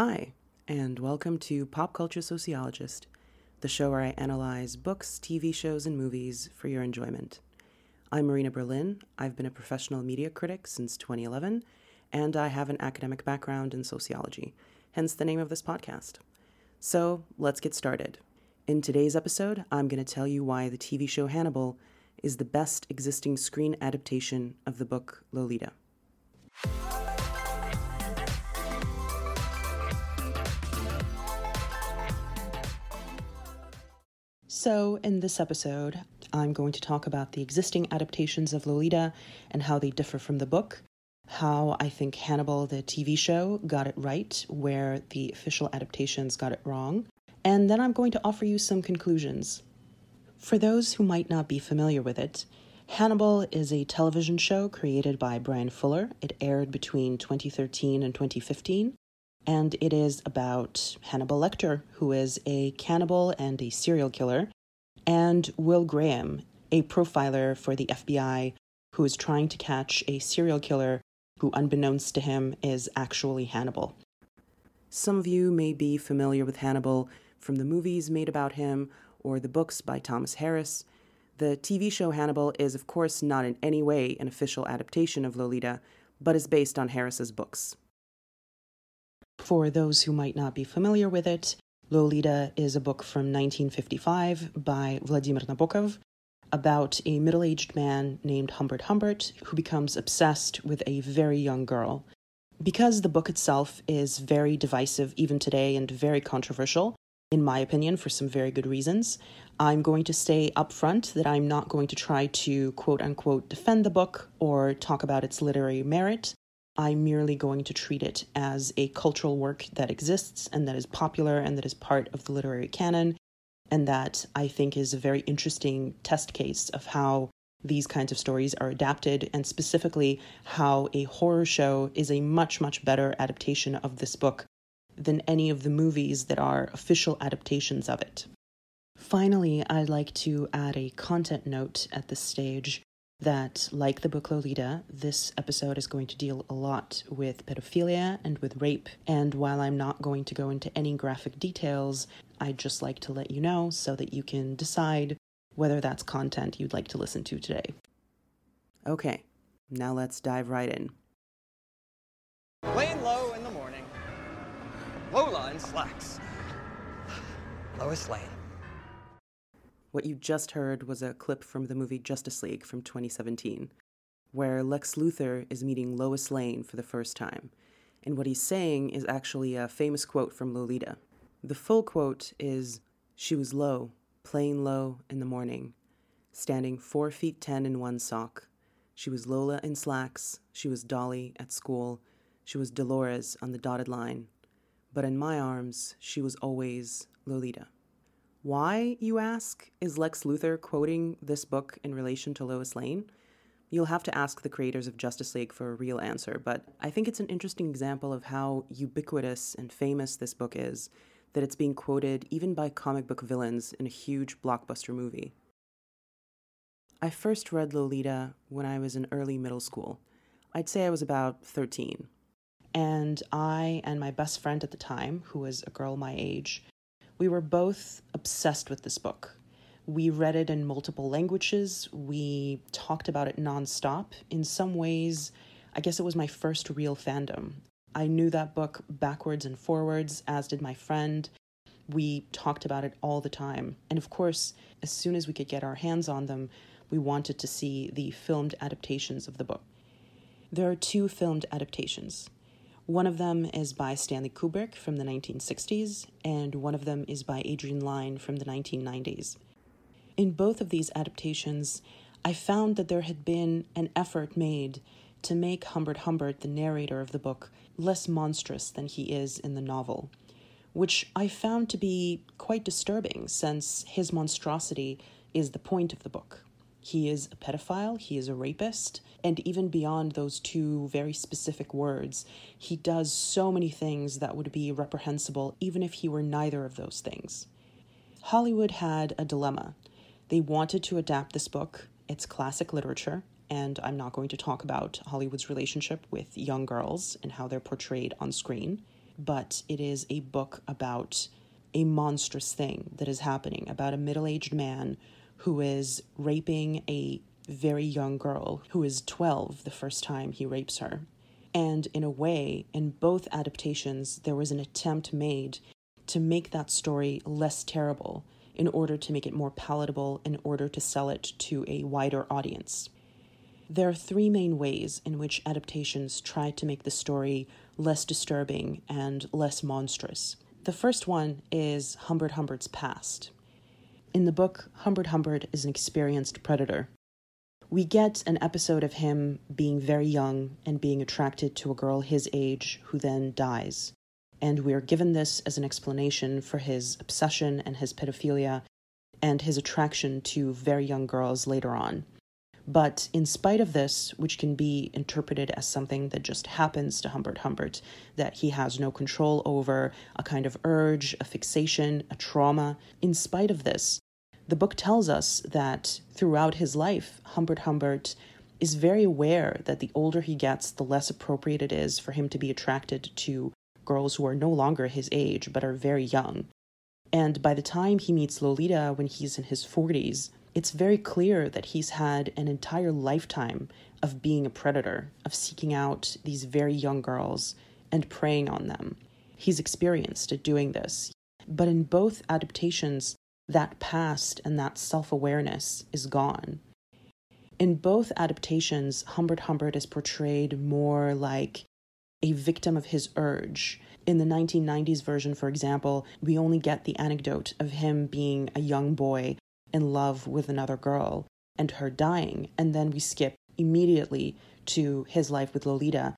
Hi, and welcome to Pop Culture Sociologist, the show where I analyze books, TV shows, and movies for your enjoyment. I'm Marina Berlin. I've been a professional media critic since 2011, and I have an academic background in sociology, hence the name of this podcast. So let's get started. In today's episode, I'm going to tell you why the TV show Hannibal is the best existing screen adaptation of the book Lolita. So, in this episode, I'm going to talk about the existing adaptations of Lolita and how they differ from the book, how I think Hannibal, the TV show, got it right, where the official adaptations got it wrong, and then I'm going to offer you some conclusions. For those who might not be familiar with it, Hannibal is a television show created by Bryan Fuller. It aired between 2013 and 2015, and it is about Hannibal Lecter, who is a cannibal and a serial killer, and Will Graham, a profiler for the FBI who is trying to catch a serial killer who, unbeknownst to him, is actually Hannibal. Some of you may be familiar with Hannibal from the movies made about him or the books by Thomas Harris. The TV show Hannibal is, of course, not in any way an official adaptation of Lolita, but is based on Harris's books. For those who might not be familiar with it, Lolita is a book from 1955 by Vladimir Nabokov about a middle aged man named Humbert Humbert who becomes obsessed with a very young girl. Because the book itself is very divisive even today and very controversial, in my opinion, for some very good reasons. I'm going to say upfront that I'm not going to try to quote unquote defend the book or talk about its literary merit. I'm merely going to treat it as a cultural work that exists and that is popular and that is part of the literary canon, and that I think is a very interesting test case of how these kinds of stories are adapted, and specifically how a horror show is a much, much better adaptation of this book than any of the movies that are official adaptations of it. Finally, I'd like to add a content note at this stage that, like the book Lolita, this episode is going to deal a lot with pedophilia and with rape. And while I'm not going to go into any graphic details, I'd just like to let you know so that you can decide whether that's content you'd like to listen to today. Okay, now let's dive right in. Laying low in the morning. Low line slacks. Lois Lane. What you just heard was a clip from the movie Justice League from 2017, where Lex Luthor is meeting Lois Lane for the first time. And what he's saying is actually a famous quote from Lolita. The full quote is She was Lo, playing Lo in the morning, standing four feet ten in one sock. She was Lola in slacks. She was Dolly at school. She was Dolores on the dotted line but in my arms, she was always Lolita. Why, you ask, is Lex Luthor quoting this book in relation to Lois Lane? You'll have to ask the creators of Justice League for a real answer, but I think it's an interesting example of how ubiquitous and famous this book is, that it's being quoted even by comic book villains in a huge blockbuster movie. I first read Lolita when I was in early middle school. I'd say I was about 13. And I and my best friend at the time, who was a girl my age, we were both obsessed with this book. We read it in multiple languages. We talked about it nonstop. In some ways, I guess it was my first real fandom. I knew that book backwards and forwards, as did my friend. We talked about it all the time. And of course, as soon as we could get our hands on them, we wanted to see the filmed adaptations of the book. There are two filmed adaptations. One of them is by Stanley Kubrick from the 1960s, and one of them is by Adrian Lyne from the 1990s. In both of these adaptations, I found that there had been an effort made to make Humbert Humbert, the narrator of the book, less monstrous than he is in the novel, which I found to be quite disturbing since his monstrosity is the point of the book. He is a pedophile, he is a rapist, and even beyond those two very specific words, he does so many things that would be reprehensible even if he were neither of those things. Hollywood had a dilemma. They wanted to adapt this book, it's classic literature, and I'm not going to talk about Hollywood's relationship with young girls and how they're portrayed on screen. but it is a book about a monstrous thing that is happening about a middle aged man who is raping a very young girl who is 12 the first time he rapes her. And in a way, in both adaptations, there was an attempt made to make that story less terrible in order to make it more palatable, in order to sell it to a wider audience. There are three main ways in which adaptations try to make the story less disturbing and less monstrous. The first one is Humbert Humbert's past. In the book, Humbert Humbert is an experienced predator. We get an episode of him being very young and being attracted to a girl his age who then dies and we are given this as an explanation for his obsession and his pedophilia and his attraction to very young girls later on. But in spite of this, which can be interpreted as something that just happens to Humbert Humbert, that he has no control over, a kind of urge, a fixation, a trauma, in spite of this, the book tells us that throughout his life, Humbert Humbert is very aware that the older he gets, the less appropriate it is for him to be attracted to girls who are no longer his age but are very young. And by the time he meets Lolita when he's in his 40s, it's very clear that he's had an entire lifetime of being a predator, of seeking out these very young girls and preying on them. He's experienced at doing this. But in both adaptations, that past and that self awareness is gone. In both adaptations, Humbert Humbert is portrayed more like a victim of his urge. In the 1990s version, for example, we only get the anecdote of him being a young boy in love with another girl and her dying, and then we skip immediately to his life with Lolita,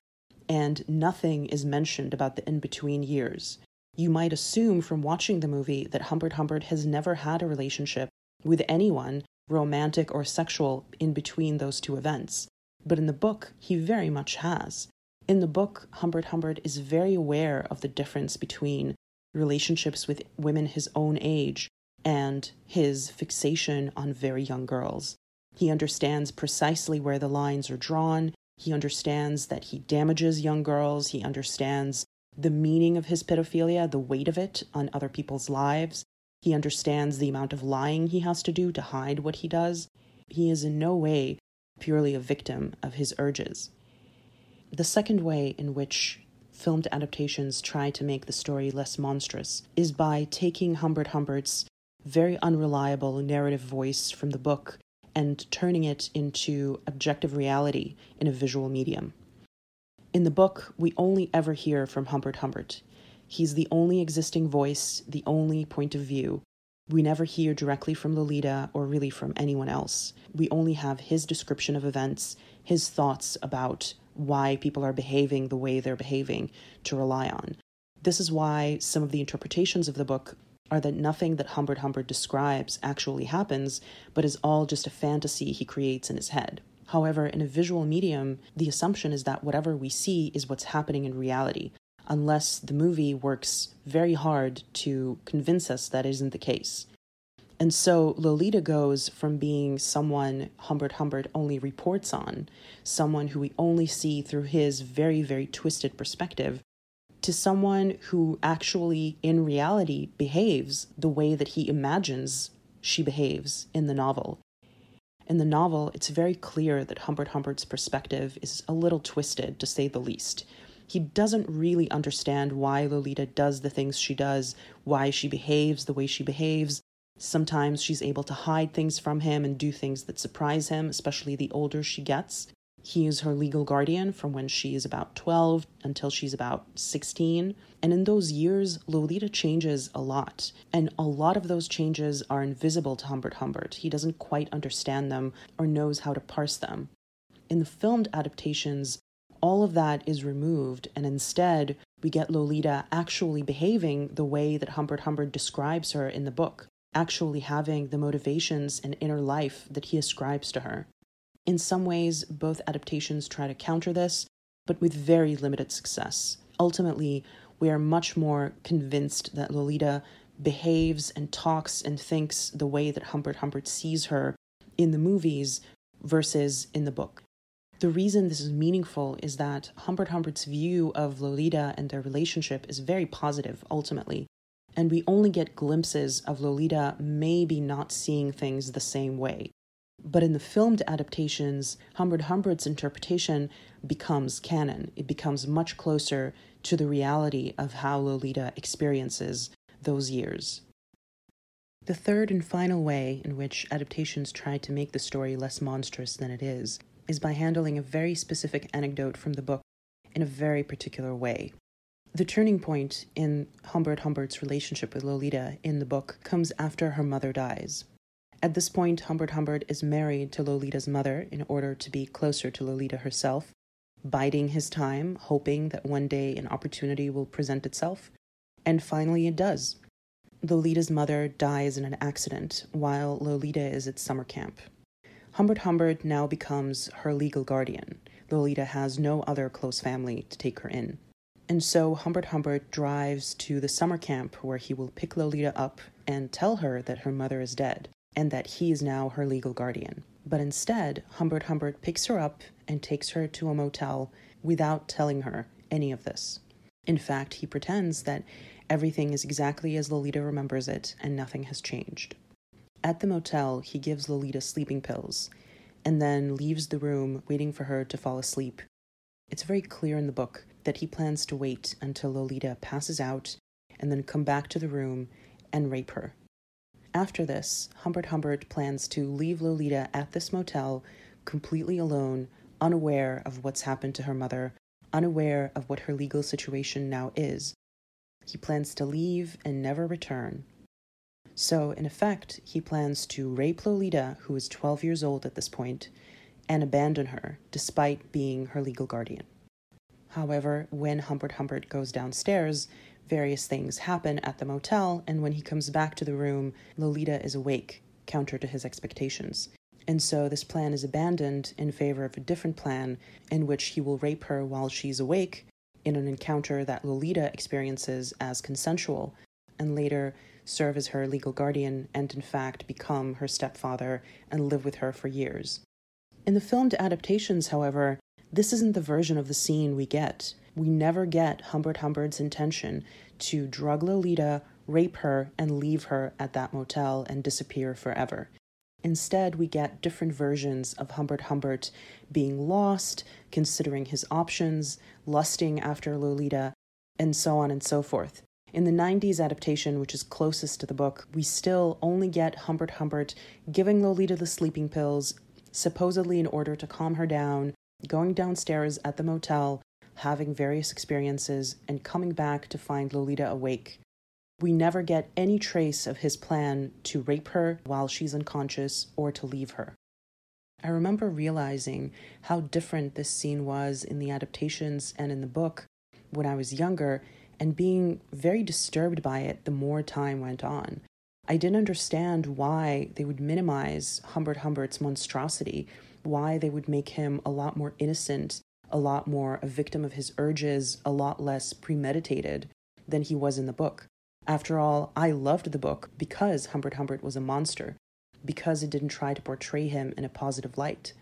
and nothing is mentioned about the in between years. You might assume from watching the movie that Humbert Humbert has never had a relationship with anyone, romantic or sexual, in between those two events. But in the book, he very much has. In the book, Humbert Humbert is very aware of the difference between relationships with women his own age and his fixation on very young girls. He understands precisely where the lines are drawn. He understands that he damages young girls. He understands the meaning of his pedophilia, the weight of it on other people's lives. He understands the amount of lying he has to do to hide what he does. He is in no way purely a victim of his urges. The second way in which filmed adaptations try to make the story less monstrous is by taking Humbert Humbert's very unreliable narrative voice from the book and turning it into objective reality in a visual medium. In the book, we only ever hear from Humbert Humbert. He's the only existing voice, the only point of view. We never hear directly from Lolita or really from anyone else. We only have his description of events, his thoughts about why people are behaving the way they're behaving to rely on. This is why some of the interpretations of the book are that nothing that Humbert Humbert describes actually happens, but is all just a fantasy he creates in his head. However, in a visual medium, the assumption is that whatever we see is what's happening in reality, unless the movie works very hard to convince us that isn't the case. And so Lolita goes from being someone Humbert Humbert only reports on, someone who we only see through his very, very twisted perspective, to someone who actually, in reality, behaves the way that he imagines she behaves in the novel. In the novel, it's very clear that Humbert Humbert's perspective is a little twisted, to say the least. He doesn't really understand why Lolita does the things she does, why she behaves the way she behaves, Sometimes she's able to hide things from him and do things that surprise him, especially the older she gets. He is her legal guardian from when she is about 12 until she's about 16. And in those years, Lolita changes a lot. And a lot of those changes are invisible to Humbert Humbert. He doesn't quite understand them or knows how to parse them. In the filmed adaptations, all of that is removed, and instead, we get Lolita actually behaving the way that Humbert Humbert describes her in the book actually having the motivations and inner life that he ascribes to her. In some ways, both adaptations try to counter this, but with very limited success. Ultimately, we are much more convinced that Lolita behaves and talks and thinks the way that Humbert Humbert sees her in the movies versus in the book. The reason this is meaningful is that Humbert Humbert's view of Lolita and their relationship is very positive, ultimately, and we only get glimpses of Lolita maybe not seeing things the same way. But in the filmed adaptations, Humbert Humbert's interpretation becomes canon. It becomes much closer to the reality of how Lolita experiences those years. The third and final way in which adaptations try to make the story less monstrous than it is is by handling a very specific anecdote from the book in a very particular way. The turning point in Humbert Humbert's relationship with Lolita in the book comes after her mother dies. At this point, Humbert Humbert is married to Lolita's mother in order to be closer to Lolita herself, biding his time, hoping that one day an opportunity will present itself. And finally, it does. Lolita's mother dies in an accident while Lolita is at summer camp. Humbert Humbert now becomes her legal guardian. Lolita has no other close family to take her in. And so Humbert Humbert drives to the summer camp where he will pick Lolita up and tell her that her mother is dead and that he is now her legal guardian. But instead, Humbert Humbert picks her up and takes her to a motel without telling her any of this. In fact, he pretends that everything is exactly as Lolita remembers it and nothing has changed. At the motel, he gives Lolita sleeping pills and then leaves the room waiting for her to fall asleep. It's very clear in the book that he plans to wait until Lolita passes out and then come back to the room and rape her. After this, Humbert Humbert plans to leave Lolita at this motel completely alone, unaware of what's happened to her mother, unaware of what her legal situation now is. He plans to leave and never return. So, in effect, he plans to rape Lolita, who is 12 years old at this point, and abandon her, despite being her legal guardian. However, when Humbert Humbert goes downstairs, various things happen at the motel, and when he comes back to the room, Lolita is awake, counter to his expectations. And so this plan is abandoned in favor of a different plan in which he will rape her while she's awake in an encounter that Lolita experiences as consensual, and later serve as her legal guardian and, in fact, become her stepfather and live with her for years. In the filmed adaptations, however, this isn't the version of the scene we get. We never get Humbert Humbert's intention to drug Lolita, rape her, and leave her at that motel and disappear forever. Instead, we get different versions of Humbert Humbert being lost, considering his options, lusting after Lolita, and so on and so forth. In the 90s adaptation, which is closest to the book, we still only get Humbert Humbert giving Lolita the sleeping pills, supposedly in order to calm her down, going downstairs at the motel, having various experiences, and coming back to find Lolita awake. We never get any trace of his plan to rape her while she's unconscious or to leave her. I remember realizing how different this scene was in the adaptations and in the book when I was younger and being very disturbed by it the more time went on. I didn't understand why they would minimize Humbert Humbert's monstrosity why they would make him a lot more innocent, a lot more a victim of his urges, a lot less premeditated than he was in the book. After all, I loved the book because Humbert Humbert was a monster, because it didn't try to portray him in a positive light.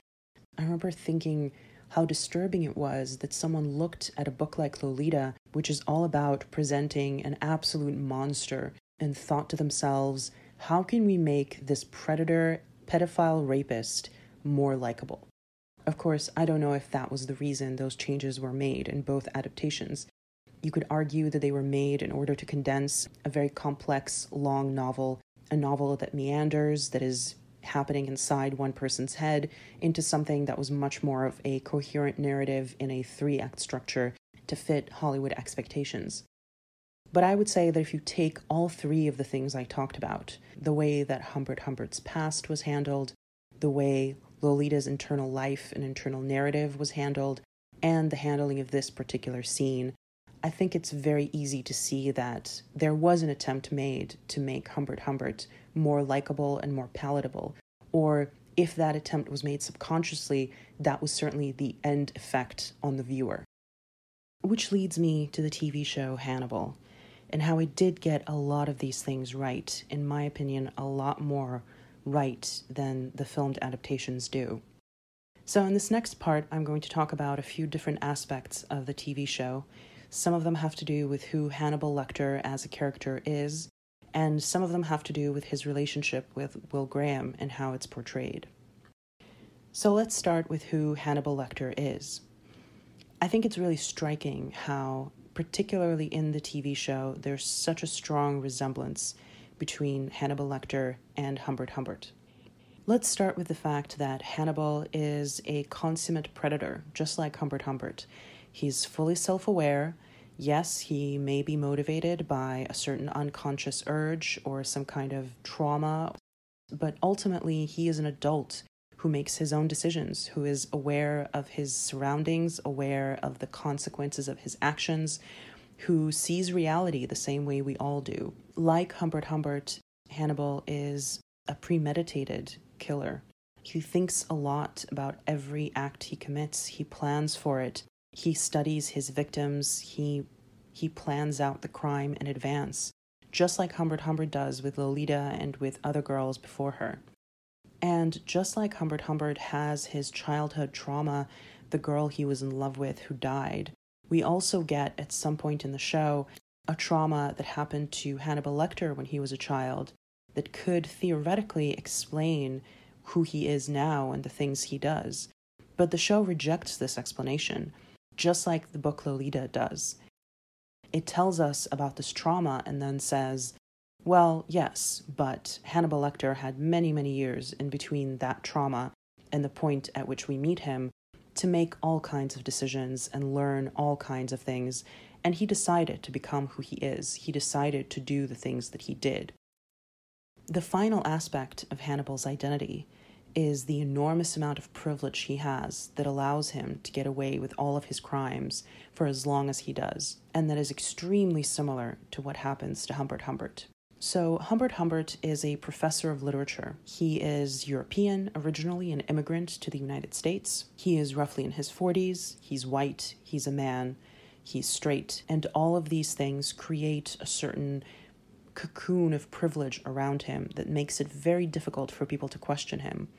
I remember thinking how disturbing it was that someone looked at a book like Lolita, which is all about presenting an absolute monster, and thought to themselves, how can we make this predator, pedophile rapist more likable. Of course, I don't know if that was the reason those changes were made in both adaptations. You could argue that they were made in order to condense a very complex, long novel, a novel that meanders, that is happening inside one person's head, into something that was much more of a coherent narrative in a three act structure to fit Hollywood expectations. But I would say that if you take all three of the things I talked about, the way that Humbert Humbert's past was handled, the way Lolita's internal life and internal narrative was handled, and the handling of this particular scene, I think it's very easy to see that there was an attempt made to make Humbert Humbert more likable and more palatable. Or if that attempt was made subconsciously, that was certainly the end effect on the viewer. Which leads me to the TV show Hannibal, and how it did get a lot of these things right, in my opinion, a lot more right than the filmed adaptations do. So, in this next part, I'm going to talk about a few different aspects of the TV show. Some of them have to do with who Hannibal Lecter as a character is, and some of them have to do with his relationship with Will Graham and how it's portrayed. So, let's start with who Hannibal Lecter is. I think it's really striking how, particularly in the TV show, there's such a strong resemblance between Hannibal Lecter and Humbert Humbert. Let's start with the fact that Hannibal is a consummate predator, just like Humbert Humbert. He's fully self aware. Yes, he may be motivated by a certain unconscious urge or some kind of trauma, but ultimately, he is an adult who makes his own decisions, who is aware of his surroundings, aware of the consequences of his actions, who sees reality the same way we all do. Like Humbert Humbert, Hannibal is a premeditated killer. He thinks a lot about every act he commits, he plans for it, he studies his victims, he he plans out the crime in advance, just like Humbert Humbert does with Lolita and with other girls before her. And just like Humbert Humbert has his childhood trauma, the girl he was in love with who died, we also get at some point in the show a trauma that happened to Hannibal Lecter when he was a child that could theoretically explain who he is now and the things he does. But the show rejects this explanation, just like the book Lolita does. It tells us about this trauma and then says, well, yes, but Hannibal Lecter had many, many years in between that trauma and the point at which we meet him to make all kinds of decisions and learn all kinds of things, and he decided to become who he is. He decided to do the things that he did. The final aspect of Hannibal's identity is the enormous amount of privilege he has that allows him to get away with all of his crimes for as long as he does, and that is extremely similar to what happens to Humbert Humbert. So, Humbert Humbert is a professor of literature. He is European, originally an immigrant to the United States. He is roughly in his 40s. He's white. He's a man. He's straight. And all of these things create a certain cocoon of privilege around him that makes it very difficult for people to question him.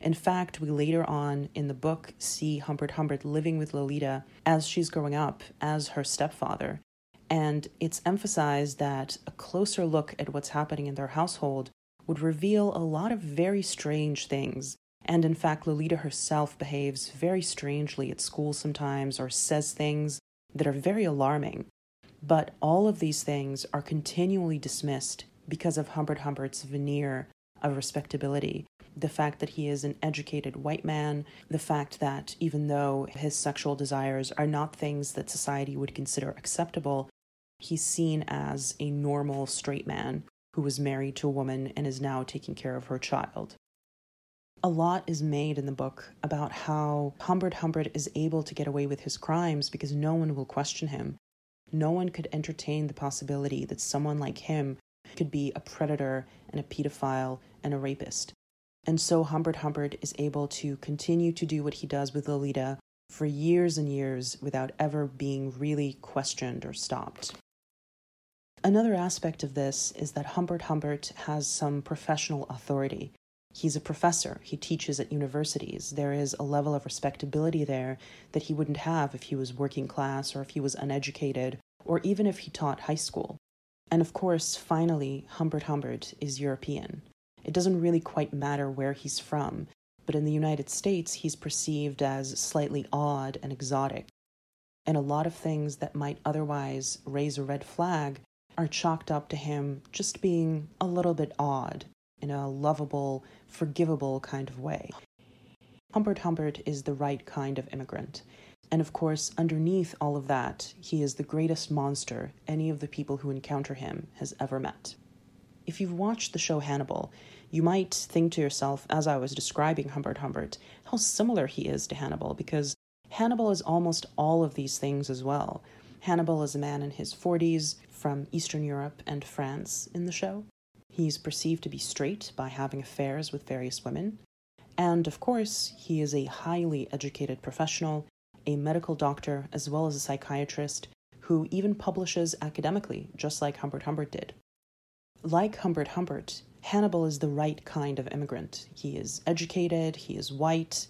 In fact, we later on in the book see Humbert Humbert living with Lolita as she's growing up as her stepfather and it's emphasized that a closer look at what's happening in their household would reveal a lot of very strange things. And in fact, Lolita herself behaves very strangely at school sometimes or says things that are very alarming. But all of these things are continually dismissed because of Humbert Humbert's veneer of respectability. The fact that he is an educated white man, the fact that even though his sexual desires are not things that society would consider acceptable, He's seen as a normal straight man who was married to a woman and is now taking care of her child. A lot is made in the book about how Humbert Humbert is able to get away with his crimes because no one will question him. No one could entertain the possibility that someone like him could be a predator and a pedophile and a rapist. And so Humbert Humbert is able to continue to do what he does with Lolita for years and years without ever being really questioned or stopped. Another aspect of this is that Humbert Humbert has some professional authority. He's a professor, he teaches at universities. There is a level of respectability there that he wouldn't have if he was working class or if he was uneducated or even if he taught high school. And of course, finally, Humbert Humbert is European. It doesn't really quite matter where he's from, but in the United States, he's perceived as slightly odd and exotic. And a lot of things that might otherwise raise a red flag are chalked up to him just being a little bit odd in a lovable, forgivable kind of way. Humbert Humbert is the right kind of immigrant. And of course, underneath all of that, he is the greatest monster any of the people who encounter him has ever met. If you've watched the show Hannibal, you might think to yourself, as I was describing Humbert Humbert, how similar he is to Hannibal, because Hannibal is almost all of these things as well. Hannibal is a man in his 40s from Eastern Europe and France in the show. He's perceived to be straight by having affairs with various women. And of course, he is a highly educated professional, a medical doctor, as well as a psychiatrist, who even publishes academically, just like Humbert Humbert did. Like Humbert Humbert, Hannibal is the right kind of immigrant. He is educated, he is white,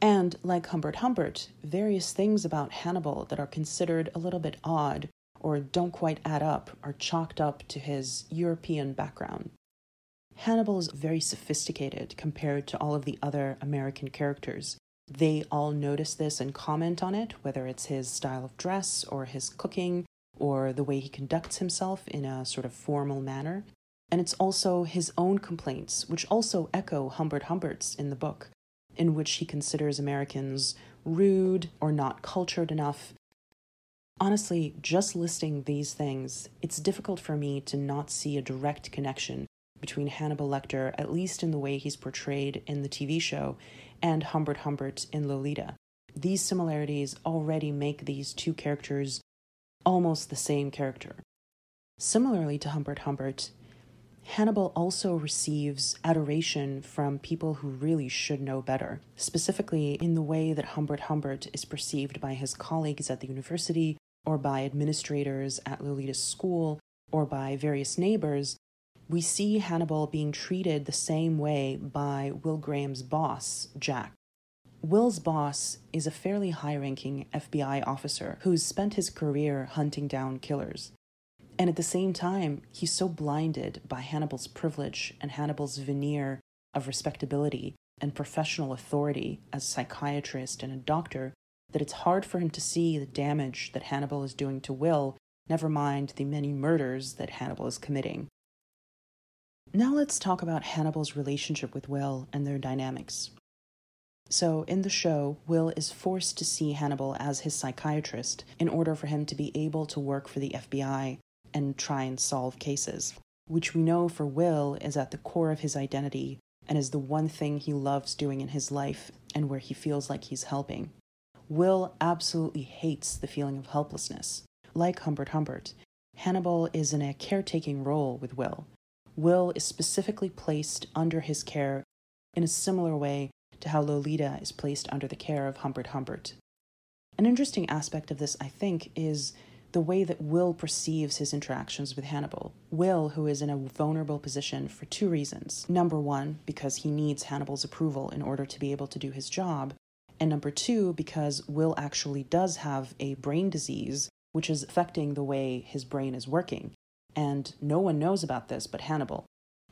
And like Humbert Humbert, various things about Hannibal that are considered a little bit odd or don't quite add up are chalked up to his European background. Hannibal is very sophisticated compared to all of the other American characters. They all notice this and comment on it, whether it's his style of dress or his cooking or the way he conducts himself in a sort of formal manner. And it's also his own complaints, which also echo Humbert Humbert's in the book, in which he considers Americans rude or not cultured enough. Honestly, just listing these things, it's difficult for me to not see a direct connection between Hannibal Lecter, at least in the way he's portrayed in the TV show, and Humbert Humbert in Lolita. These similarities already make these two characters almost the same character. Similarly to Humbert Humbert, Hannibal also receives adoration from people who really should know better, specifically in the way that Humbert Humbert is perceived by his colleagues at the university, or by administrators at Lolita's school, or by various neighbors. We see Hannibal being treated the same way by Will Graham's boss, Jack. Will's boss is a fairly high ranking FBI officer who's spent his career hunting down killers. And at the same time, he's so blinded by Hannibal's privilege and Hannibal's veneer of respectability and professional authority as a psychiatrist and a doctor that it's hard for him to see the damage that Hannibal is doing to Will, never mind the many murders that Hannibal is committing. Now let's talk about Hannibal's relationship with Will and their dynamics. So, in the show, Will is forced to see Hannibal as his psychiatrist in order for him to be able to work for the FBI and try and solve cases, which we know for Will is at the core of his identity and is the one thing he loves doing in his life and where he feels like he's helping. Will absolutely hates the feeling of helplessness. Like Humbert Humbert, Hannibal is in a caretaking role with Will. Will is specifically placed under his care in a similar way to how Lolita is placed under the care of Humbert Humbert. An interesting aspect of this, I think, is the way that Will perceives his interactions with Hannibal. Will, who is in a vulnerable position for two reasons. Number one, because he needs Hannibal's approval in order to be able to do his job. And number two, because Will actually does have a brain disease, which is affecting the way his brain is working. And no one knows about this but Hannibal.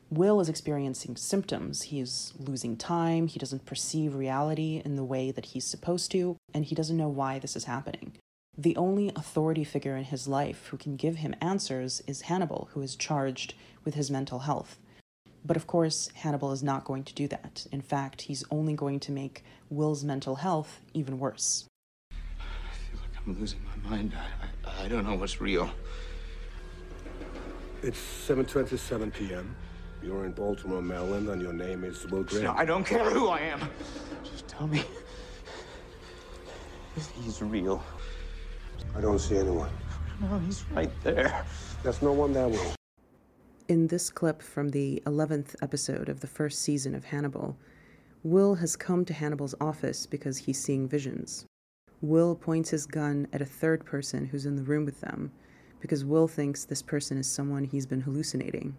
Will is experiencing symptoms. He's losing time, he doesn't perceive reality in the way that he's supposed to, and he doesn't know why this is happening. The only authority figure in his life who can give him answers is Hannibal, who is charged with his mental health. But of course, Hannibal is not going to do that. In fact, he's only going to make Will's mental health even worse. I feel like I'm losing my mind. I, I, I don't know what's real. It's 7:27 p.m. You're in Baltimore, Maryland, and your name is Will Graham. No, I don't care who I am. Just tell me if he's real. I don't see anyone. No, he's right there. There's no one there, Will. In this clip from the 11th episode of the first season of Hannibal, Will has come to Hannibal's office because he's seeing visions. Will points his gun at a third person who's in the room with them because Will thinks this person is someone he's been hallucinating.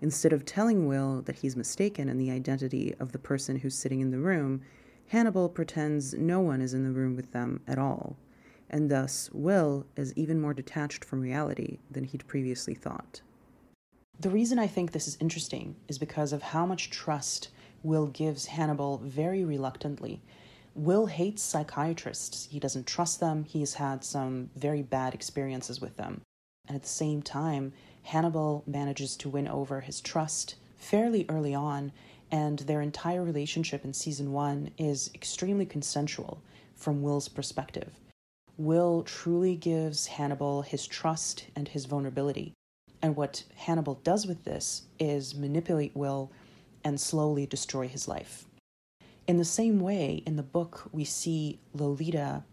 Instead of telling Will that he's mistaken in the identity of the person who's sitting in the room, Hannibal pretends no one is in the room with them at all and thus Will is even more detached from reality than he'd previously thought. The reason I think this is interesting is because of how much trust Will gives Hannibal very reluctantly. Will hates psychiatrists. He doesn't trust them. He's had some very bad experiences with them. And at the same time, Hannibal manages to win over his trust fairly early on, and their entire relationship in season one is extremely consensual from Will's perspective. Will truly gives Hannibal his trust and his vulnerability. And what Hannibal does with this is manipulate Will and slowly destroy his life. In the same way, in the book, we see Lolita,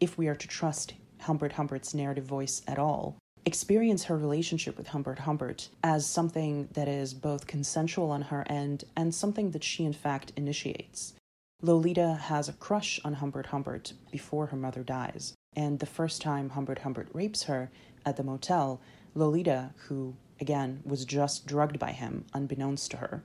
if we are to trust Humbert Humbert's narrative voice at all, experience her relationship with Humbert Humbert as something that is both consensual on her end and something that she in fact initiates. Lolita has a crush on Humbert Humbert before her mother dies. And the first time Humbert Humbert rapes her at the motel, Lolita, who again was just drugged by him unbeknownst to her,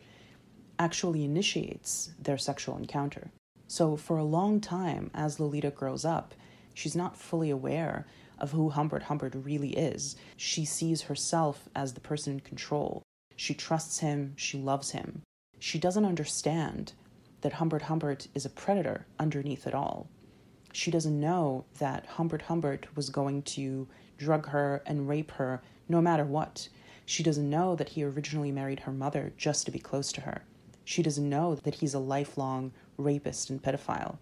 actually initiates their sexual encounter. So, for a long time, as Lolita grows up, she's not fully aware of who Humbert Humbert really is. She sees herself as the person in control. She trusts him, she loves him. She doesn't understand that Humbert Humbert is a predator underneath it all. She doesn't know that Humbert Humbert was going to drug her and rape her no matter what. She doesn't know that he originally married her mother just to be close to her. She doesn't know that he's a lifelong rapist and pedophile.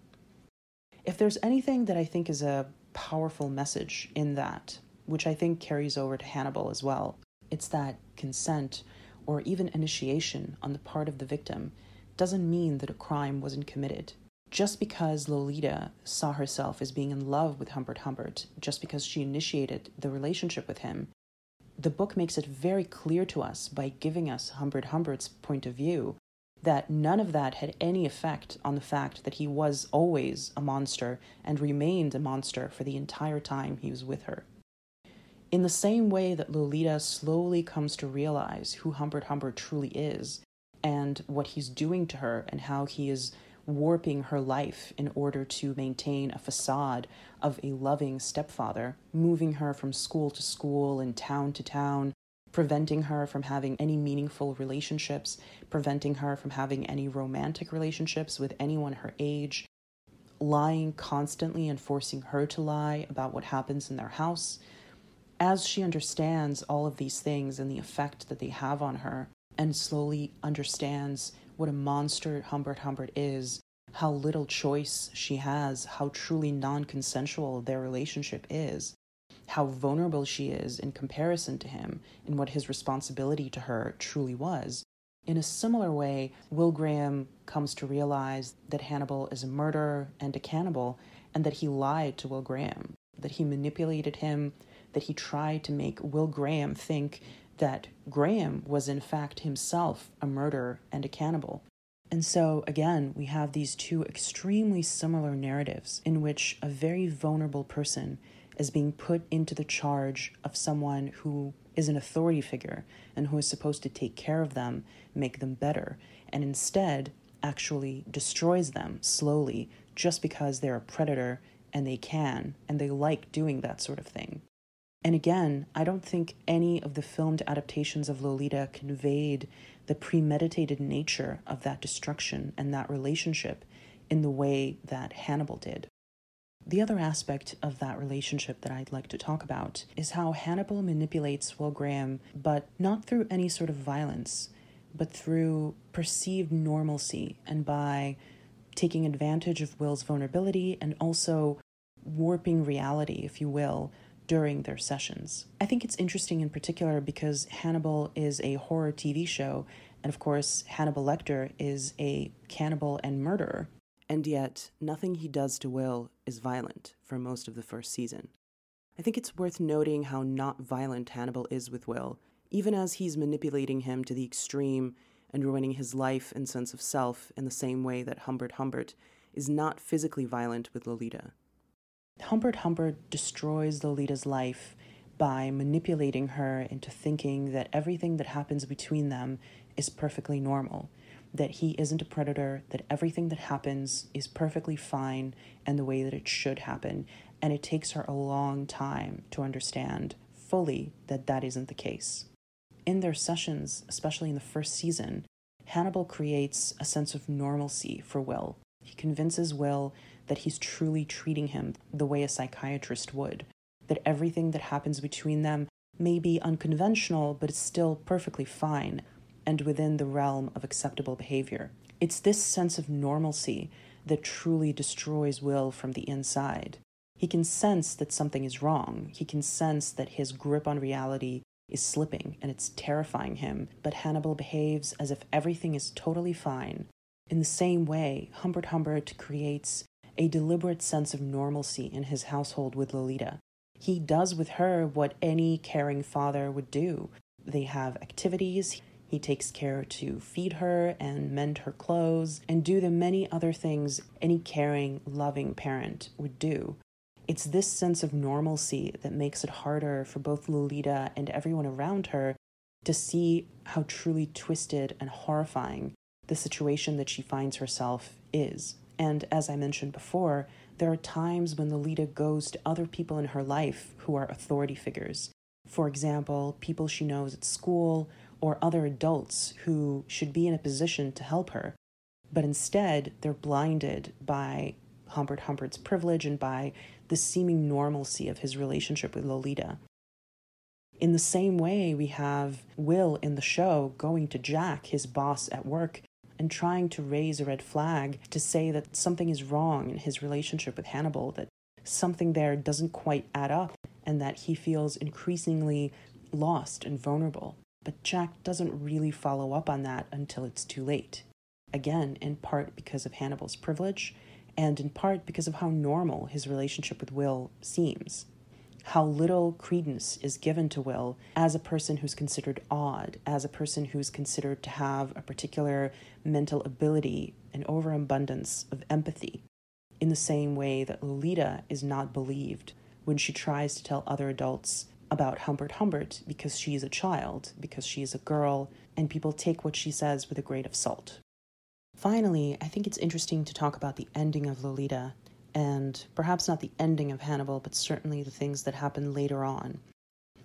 If there's anything that I think is a powerful message in that, which I think carries over to Hannibal as well, it's that consent or even initiation on the part of the victim doesn't mean that a crime wasn't committed. Just because Lolita saw herself as being in love with Humbert Humbert, just because she initiated the relationship with him, the book makes it very clear to us by giving us Humbert Humbert's point of view that none of that had any effect on the fact that he was always a monster and remained a monster for the entire time he was with her. In the same way that Lolita slowly comes to realize who Humbert Humbert truly is and what he's doing to her and how he is warping her life in order to maintain a facade of a loving stepfather, moving her from school to school and town to town, preventing her from having any meaningful relationships, preventing her from having any romantic relationships with anyone her age, lying constantly and forcing her to lie about what happens in their house. As she understands all of these things and the effect that they have on her, and slowly understands what a monster Humbert Humbert is, how little choice she has, how truly non consensual their relationship is, how vulnerable she is in comparison to him, and what his responsibility to her truly was. In a similar way, Will Graham comes to realize that Hannibal is a murderer and a cannibal, and that he lied to Will Graham, that he manipulated him, that he tried to make Will Graham think that Graham was in fact himself a murderer and a cannibal. And so, again, we have these two extremely similar narratives in which a very vulnerable person is being put into the charge of someone who is an authority figure and who is supposed to take care of them, make them better, and instead actually destroys them slowly just because they're a predator and they can and they like doing that sort of thing. And again, I don't think any of the filmed adaptations of Lolita conveyed the premeditated nature of that destruction and that relationship in the way that Hannibal did. The other aspect of that relationship that I'd like to talk about is how Hannibal manipulates Will Graham, but not through any sort of violence, but through perceived normalcy and by taking advantage of Will's vulnerability and also warping reality, if you will, during their sessions. I think it's interesting in particular because Hannibal is a horror TV show, and of course, Hannibal Lecter is a cannibal and murderer. And yet, nothing he does to Will is violent for most of the first season. I think it's worth noting how not violent Hannibal is with Will, even as he's manipulating him to the extreme and ruining his life and sense of self in the same way that Humbert Humbert is not physically violent with Lolita. Humbert Humbert destroys Lolita's life by manipulating her into thinking that everything that happens between them is perfectly normal, that he isn't a predator, that everything that happens is perfectly fine and the way that it should happen. And it takes her a long time to understand fully that that isn't the case. In their sessions, especially in the first season, Hannibal creates a sense of normalcy for Will. He convinces Will that he's truly treating him the way a psychiatrist would, that everything that happens between them may be unconventional, but it's still perfectly fine and within the realm of acceptable behavior. It's this sense of normalcy that truly destroys Will from the inside. He can sense that something is wrong. He can sense that his grip on reality is slipping and it's terrifying him. But Hannibal behaves as if everything is totally fine. In the same way, Humbert Humbert creates a deliberate sense of normalcy in his household with Lolita. He does with her what any caring father would do. They have activities. He takes care to feed her and mend her clothes and do the many other things any caring, loving parent would do. It's this sense of normalcy that makes it harder for both Lolita and everyone around her to see how truly twisted and horrifying the situation that she finds herself is. And as I mentioned before, there are times when Lolita goes to other people in her life who are authority figures. For example, people she knows at school or other adults who should be in a position to help her. But instead, they're blinded by Humbert Humbert's privilege and by the seeming normalcy of his relationship with Lolita. In the same way, we have Will in the show going to Jack, his boss at work, and trying to raise a red flag to say that something is wrong in his relationship with Hannibal, that something there doesn't quite add up, and that he feels increasingly lost and vulnerable. But Jack doesn't really follow up on that until it's too late. Again, in part because of Hannibal's privilege, and in part because of how normal his relationship with Will seems. How little credence is given to Will as a person who's considered odd, as a person who's considered to have a particular mental ability, an overabundance of empathy, in the same way that Lolita is not believed when she tries to tell other adults about Humbert Humbert because she is a child, because she is a girl, and people take what she says with a grain of salt. Finally, I think it's interesting to talk about the ending of Lolita, and perhaps not the ending of Hannibal, but certainly the things that happen later on.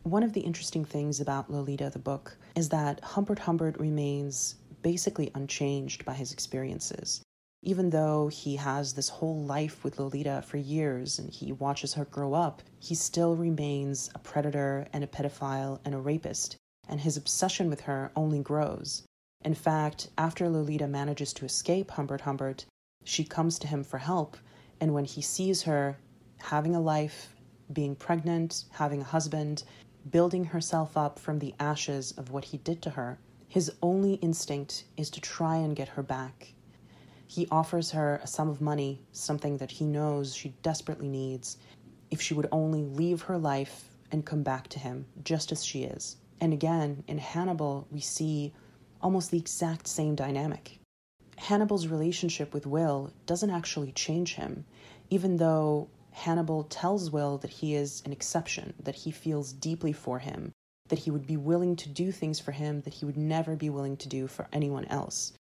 One of the interesting things about Lolita, the book, is that Humbert Humbert remains basically unchanged by his experiences. Even though he has this whole life with Lolita for years and he watches her grow up, he still remains a predator and a pedophile and a rapist, and his obsession with her only grows. In fact, after Lolita manages to escape Humbert Humbert, she comes to him for help, and when he sees her having a life, being pregnant, having a husband, building herself up from the ashes of what he did to her, his only instinct is to try and get her back. He offers her a sum of money, something that he knows she desperately needs, if she would only leave her life and come back to him just as she is. And again, in Hannibal, we see almost the exact same dynamic. Hannibal's relationship with Will doesn't actually change him, even though Hannibal tells Will that he is an exception, that he feels deeply for him, that he would be willing to do things for him that he would never be willing to do for anyone else.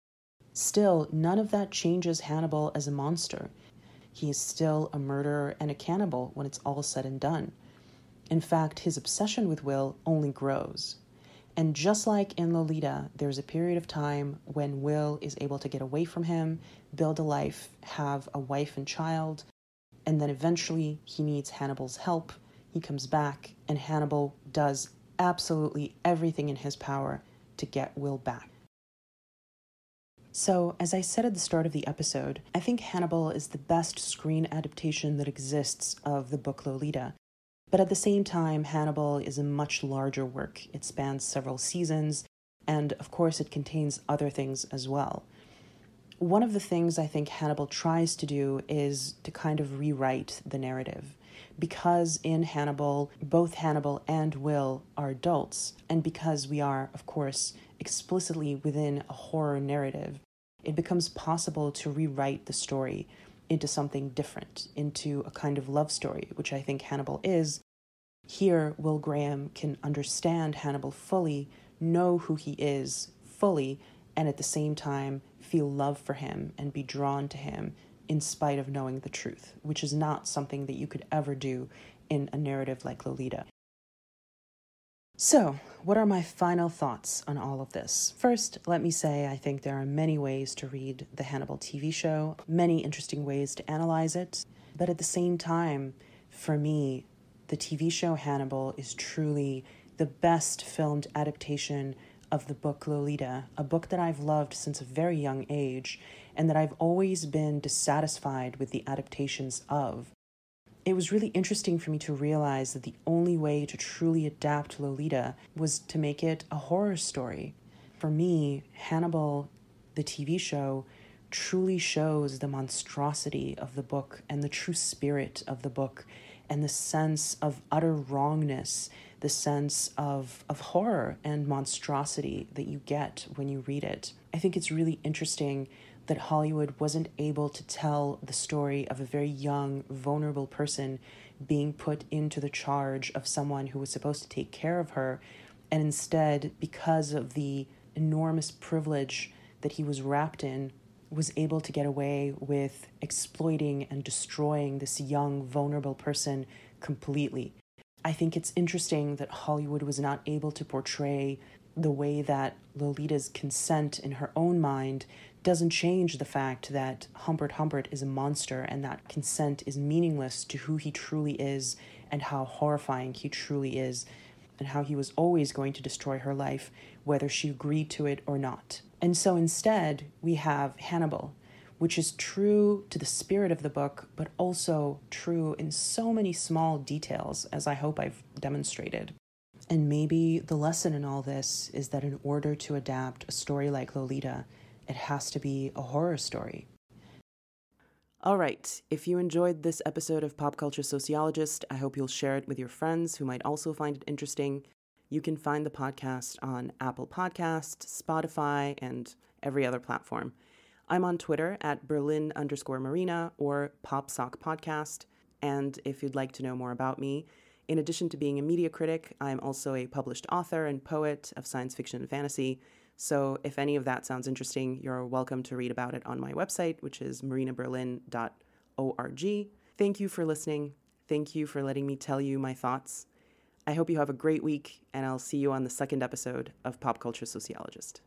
Still, none of that changes Hannibal as a monster. He is still a murderer and a cannibal when it's all said and done. In fact, his obsession with Will only grows. And just like in Lolita, there's a period of time when Will is able to get away from him, build a life, have a wife and child, and then eventually he needs Hannibal's help. He comes back, and Hannibal does absolutely everything in his power to get Will back. So, as I said at the start of the episode, I think Hannibal is the best screen adaptation that exists of the book Lolita. But at the same time, Hannibal is a much larger work. It spans several seasons, and of course, it contains other things as well. One of the things I think Hannibal tries to do is to kind of rewrite the narrative. Because in Hannibal, both Hannibal and Will are adults, and because we are, of course, explicitly within a horror narrative, it becomes possible to rewrite the story into something different, into a kind of love story, which I think Hannibal is. Here, Will Graham can understand Hannibal fully, know who he is fully, and at the same time feel love for him and be drawn to him in spite of knowing the truth, which is not something that you could ever do in a narrative like Lolita. So, what are my final thoughts on all of this? First, let me say I think there are many ways to read the Hannibal TV show, many interesting ways to analyze it, but at the same time, for me, the TV show Hannibal is truly the best filmed adaptation of the book Lolita, a book that I've loved since a very young age and that I've always been dissatisfied with the adaptations of it was really interesting for me to realize that the only way to truly adapt Lolita was to make it a horror story. For me, Hannibal, the TV show, truly shows the monstrosity of the book and the true spirit of the book and the sense of utter wrongness, the sense of, of horror and monstrosity that you get when you read it. I think it's really interesting that Hollywood wasn't able to tell the story of a very young, vulnerable person being put into the charge of someone who was supposed to take care of her. And instead, because of the enormous privilege that he was wrapped in, was able to get away with exploiting and destroying this young, vulnerable person completely. I think it's interesting that Hollywood was not able to portray the way that Lolita's consent in her own mind doesn't change the fact that Humbert Humbert is a monster and that consent is meaningless to who he truly is and how horrifying he truly is and how he was always going to destroy her life, whether she agreed to it or not. And so instead, we have Hannibal, which is true to the spirit of the book, but also true in so many small details, as I hope I've demonstrated. And maybe the lesson in all this is that in order to adapt a story like Lolita, it has to be a horror story. All right, if you enjoyed this episode of Pop Culture Sociologist, I hope you'll share it with your friends who might also find it interesting. You can find the podcast on Apple Podcast, Spotify, and every other platform. I'm on Twitter at Berlin underscore Marina or Pop Sock Podcast. And if you'd like to know more about me, in addition to being a media critic, I'm also a published author and poet of science fiction and fantasy. So if any of that sounds interesting, you're welcome to read about it on my website, which is marinaberlin.org. Thank you for listening. Thank you for letting me tell you my thoughts. I hope you have a great week, and I'll see you on the second episode of Pop Culture Sociologist.